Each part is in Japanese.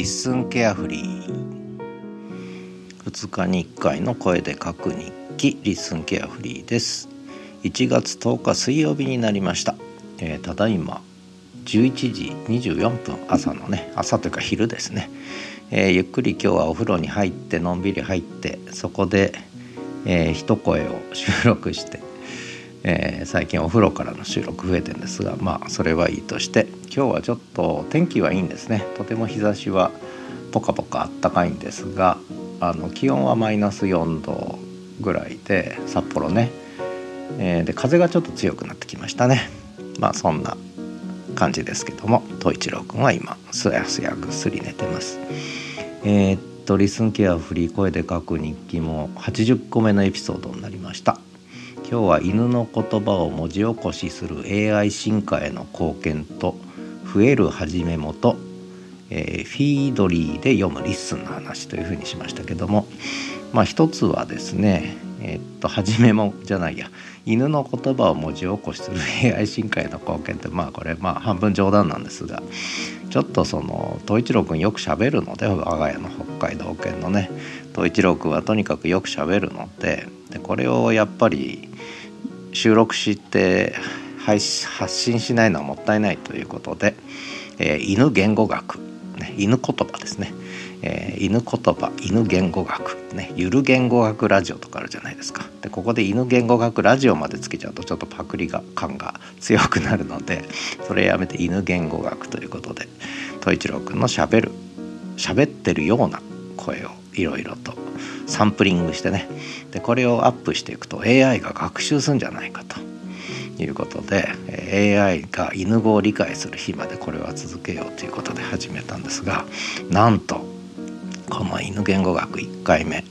LISTEN carefree。2日に1回の声で書く日記 LISTEN carefree です。1月10日水曜日になりました、えー、ただいま11時24分朝のね朝というか昼ですね、えー、ゆっくり今日はお風呂に入ってのんびり入ってそこで、えー、一声を収録してえー、最近お風呂からの収録増えてるんですがまあそれはいいとして今日はちょっと天気はいいんですね。とても日差しはポカポカあったかいんですがあの気温はマイナス4度ぐらいで札幌ね、えー、で風がちょっと強くなってきましたね。まあそんな感じですけども東一郎くんは今すやすやぐっすり寝てます。えー、っとリスンケアフリー声で書く日記も80個目のエピソードになりました。今日は犬の言葉を文字起こしする AI 進化への貢献と増えるはぢめもと、えー、 Feedly で読む LISTEN の話というふうにしましたけどもまあ一つはですねえー、っとはぢめもじゃないや犬の言葉を文字起こしする AI 進化への貢献ってまあこれまあ半分冗談なんですがちょっとその東一郎君よくしゃべるので我が家の北海道犬のね。東一郎君はとにかくよくしゃべるのででこれをやっぱり収録して配発信しないのはもったいないということで、えー、犬言語学、ね、犬言葉ですね、えー、犬言葉犬言語学、ね、ゆる言語学ラジオとかあるじゃないですか。でここで犬言語学ラジオまでつけちゃうとちょっとパクリが感が強くなるのでそれやめて犬言語学ということで統一郎くんのしゃべる喋ってるような声をいろいろと。サンプリングしてね。でこれをアップしていくと AI が学習するんじゃないかと。いうことで AI が犬語を理解する日までこれは続けようということで始めたんですがなんとこの犬言語学1回目。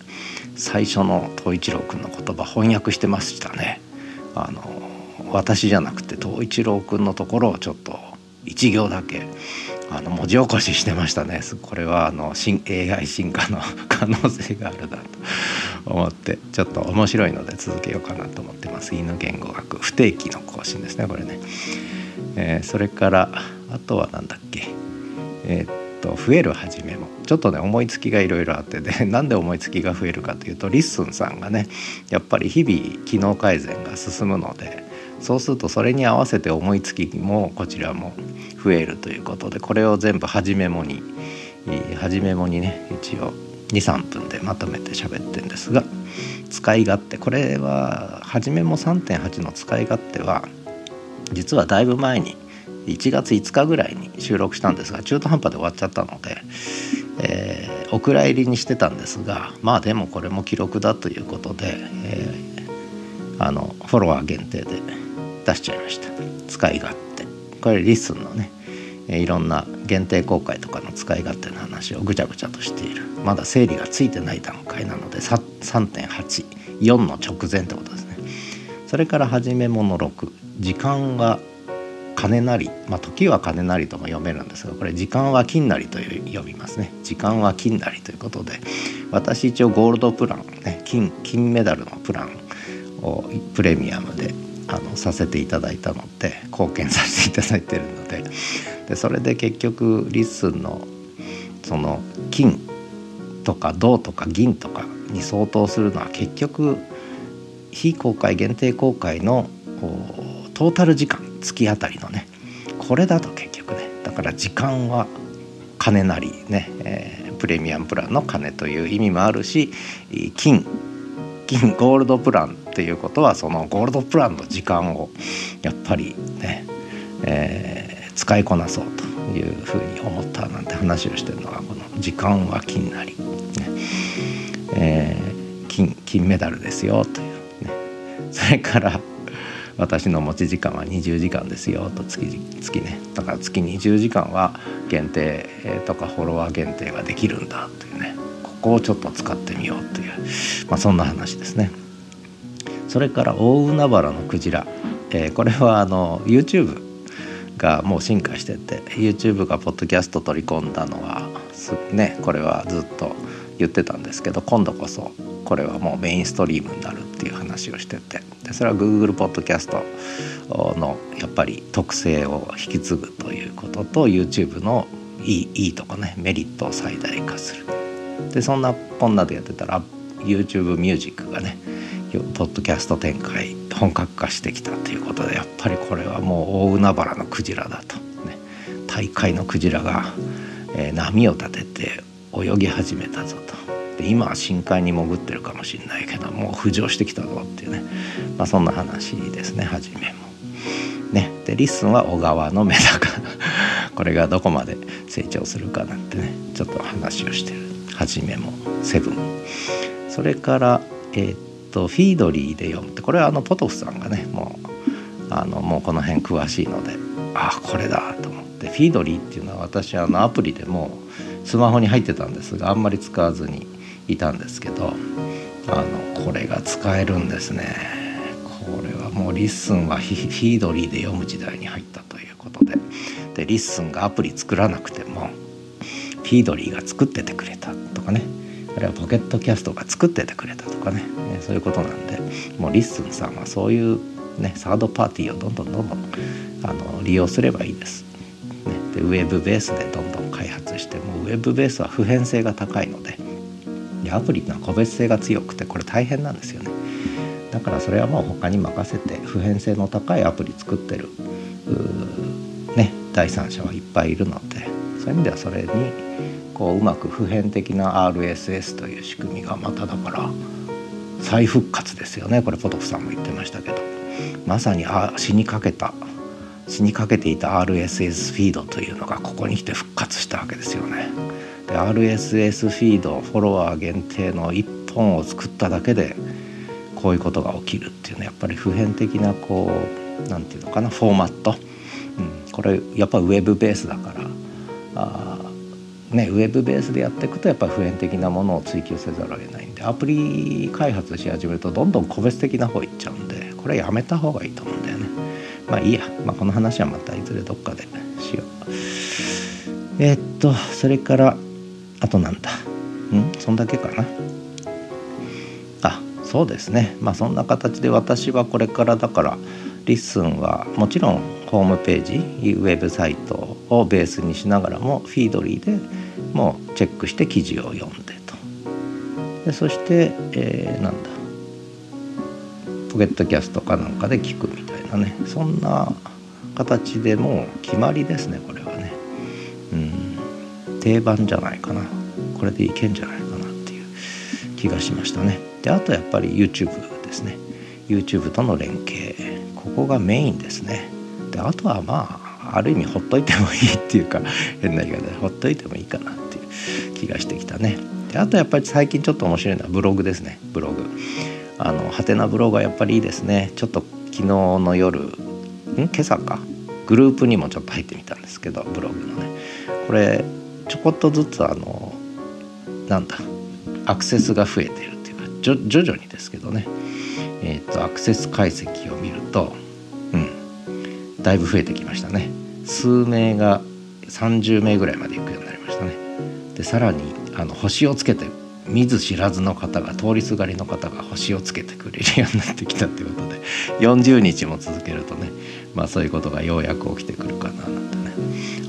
最初の東一郎くんの言葉翻訳してましたね。あの私じゃなくて東一郎くんのところをちょっと1行だけあの文字起こししてましたね。これはあの新 AI 進化の可能性があるなと思って。ちょっと面白いので続けようかなと思ってます。犬言語学不定期の更新ですねこれね、えー、それからあとは何だっけ。えー、っと増えるはぢめも。ちょっとね思いつきがいろいろあってで なんで思いつきが増えるかというと LISTEN さんがねやっぱり日々機能改善が進むのでそうするとそれに合わせて思いつきもこちらも増えるということでこれを全部はぢめもに始めもにね一応23分でまとめて喋ってるんですが使い勝手これは初めも3.8の使い勝手は実はだいぶ前に1月5日ぐらいに収録したんですが中途半端で終わっちゃったので、えー、お蔵入りにしてたんですがまあでもこれも記録だということで、えー、あのフォロワー限定で出しちゃいました。使い勝手。これリスンのねいろんな限定公開とかの使い勝手の話をぐちゃぐちゃとしている。まだ整理がついてない段階なので3.84の直前ってことですね。それから始めもの6時間は金なりまあ時は金なりとも読めるんですがこれ時間は金なりと読みますね。時間は金なりということで私一応ゴールドプランね金金メダルのプランをプレミアムであのさせていただいたので貢献させていただいてるので。でそれで結局リッスンのその金とか銅とか銀とかに相当するのは結局非公開限定公開のトータル時間月当たりのねこれだと結局ねだから時間は金なりね、えー、プレミアムプランの金という意味もあるし金金ゴールドプランっていうことはそのゴールドプランの時間をやっぱりね、えー、使いこなそうというふうに思ったなんて話をしてるのがこの「時間は金なり」ね。えー、金金メダルですよというね。それから私の持ち時間は20時間ですよと月月ね。だから月20時間は限定とかフォロワー限定ができるんだというね。こをちょっと使ってみようという、まあ、そんな話ですね。それから大海原のクジラ、えー、これはあの YouTube がもう進化してて YouTube がポッドキャスト取り込んだのはねこれはずっと言ってたんですけど今度こそこれはもうメインストリームになるっていう話をしててでそれは Google ポッドキャストのやっぱり特性を引き継ぐということと YouTube のいいいいとこねメリットを最大化するでそんなこんなでやってたら YouTube ミュージックがねポッドキャスト展開本格化してきたということでやっぱりこれはもう大海原のクジラだと、ね、大海のクジラが、えー、波を立てて泳ぎ始めたぞと。で今は深海に潜ってるかもしれないけどもう浮上してきたぞっていうね、まあ、そんな話ですね初めも。ね、でリッスンは小川のメダカ。これがどこまで成長するかなんてねちょっと話をしてる。はぢめもセブン。それからえー、っと Feedlyで読むってこれはあのポトフさんがねもうあのもうこの辺詳しいのでああこれだと思って Feedlyっていうのは私あのアプリでもスマホに入ってたんですがあんまり使わずにいたんですけどあのこれが使えるんですね。これはもう LISTENは Feedlyで読む時代に入ったということで。で LISTENがアプリ作らなくても Feedlyが作っててくれたとかねあるいは Pocket Castsが作っててくれたとかねねそういうことなんでもう LISTENさんはそういうねサードパーティーをどんどんどんどんあの利用すればいいです。ね、でウェブベースでどんどん開発してもうウェブベースは普遍性が高いのででアプリってのは個別性が強くてこれ大変なんですよね。だからそれはもう他に任せて普遍性の高いアプリ作ってるね第三者はいっぱいいるのでそういう意味ではそれにこううまく普遍的な RSS という仕組みがまただから再復活ですよね。これポトフさんも言ってましたけど。まさにあ死にかけた死にかけていた RSS フィードというのがここに来て復活したわけですよね。で RSS フィードフォロワー限定の1本を作っただけでこういうことが起きるっていうのはやっぱり普遍的なこう何て言うのかなフォーマット、うん、これやっぱウェブベースだからあね、ウェブベースでやっていくとやっぱり普遍的なものを追求せざるを得ないんでアプリ開発し始めるとどんどん個別的な方いっちゃうんでこれやめた方がいいと思うんだよね。まあいいや、まあ、この話はまたいずれどっかでしよう。えー、っとそれからあとなんだ？うん？そんだけかな？あそうですね。まあそんな形で私はこれからだからリッスンはもちろんホームページウェブサイトをベースにしながらも Feedlyでもうチェックして記事を読んでと。でそして、えー、なんだ。 Pocket Castsかなんかで聞くみたいなね。そんな形でもう決まりですねこれはね。うん。定番じゃないかな。これでいけんじゃないかなっていう気がしましたね。であとやっぱり YouTube ですね。YouTube との連携。ここがメインですね。であとはまあある意味ほっといてもいいっていうか変な言い方でほっといてもいいかなっていう気がしてきたね。であとやっぱり最近ちょっと面白いのはブログですね。ブログ。あのハテナブログはやっぱりいいですね。ちょっと昨日の夜ん？今朝か。グループにもちょっと入ってみたんですけどブログのね。これちょこっとずつあのなんだアクセスが増えてるっていうか徐々にですけどね、えーと、アクセス解析を見ると、うん、だいぶ増えてきましたね。数名が30名ぐらいまでいくようになりましたね。でさらにあの星をつけて見ず知らずの方が通りすがりの方が星をつけてくれるようになってきたということで40日も続けるとねまあそういうことがようやく起きてくるかななんてね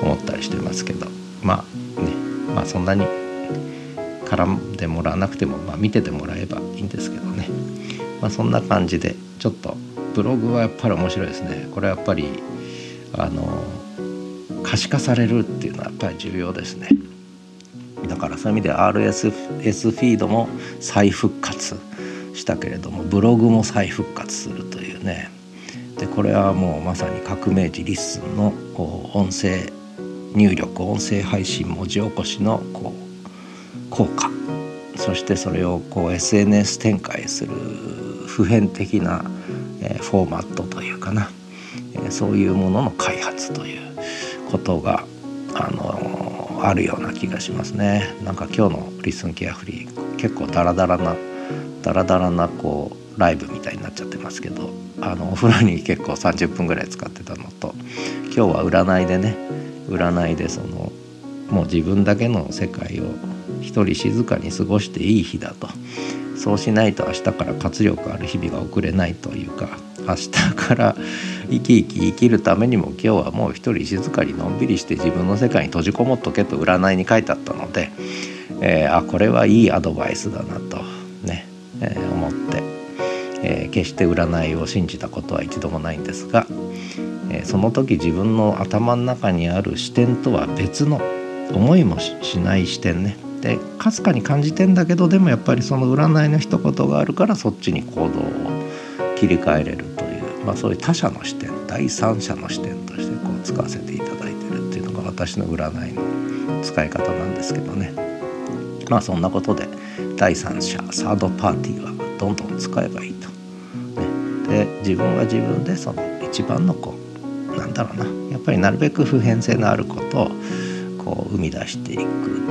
思ったりしてますけど。まあねまあそんなに絡んでもらわなくても、まあ、見ててもらえばいいんですけどね、まあ、そんな感じでちょっとブログはやっぱり面白いですね。これやっぱりあの可視化されるっていうのはやっぱり重要ですね。だからそういう意味で RSS フィードも再復活したけれどもブログも再復活するというね。でこれはもうまさに革命時リッスンの音声入力音声配信文字起こしのこう効果。そしてそれをこう SNS 展開する普遍的な、えフォーマットというかな、えそういうものの開発ということがあのあるような気がしますね。なんか今日の「リスンケアフリー」結構ダラダラなダラダラなこうライブみたいになっちゃってますけどあのお風呂に結構30分ぐらい使ってたのと今日は占いでね占いでそのもう自分だけの世界を一人静かに過ごしていい日だとそうしないと明日から活力ある日々が送れないというか明日から生き生き生きるためにも今日はもう一人静かにのんびりして自分の世界に閉じこもっとけと占いに書いてあったので、えー、あこれはいいアドバイスだなとね、えー、思って、えー、決して占いを信じたことは一度もないんですが、えその時自分の頭の中にある視点とは別の思いもしない視点ね。でかすかに感じてんだけどでもやっぱりその占いの一言があるからそっちに行動を切り替えれるという、まあ、そういう他者の視点第三者の視点としてこう使わせていただいてるっていうのが私の占いの使い方なんですけどね。まあそんなことで第三者サードパーティーはどんどん使えばいいと。ね、で自分は自分でその一番のこうなんだろうな。やっぱりなるべく普遍性のあることをこう生み出していく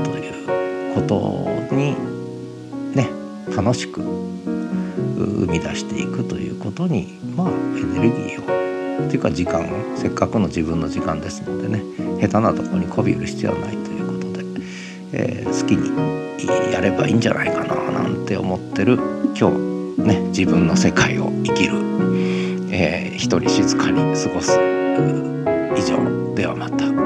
ということにね楽しく生み出していくということにまあエネルギーをっていうか時間をせっかくの自分の時間ですのでね下手なとこに媚びる必要はないということで、えー、好きにやればいいんじゃないかななんて思ってる今日ね自分の世界を生きる、えー、一人静かに過ごす以上ではまた。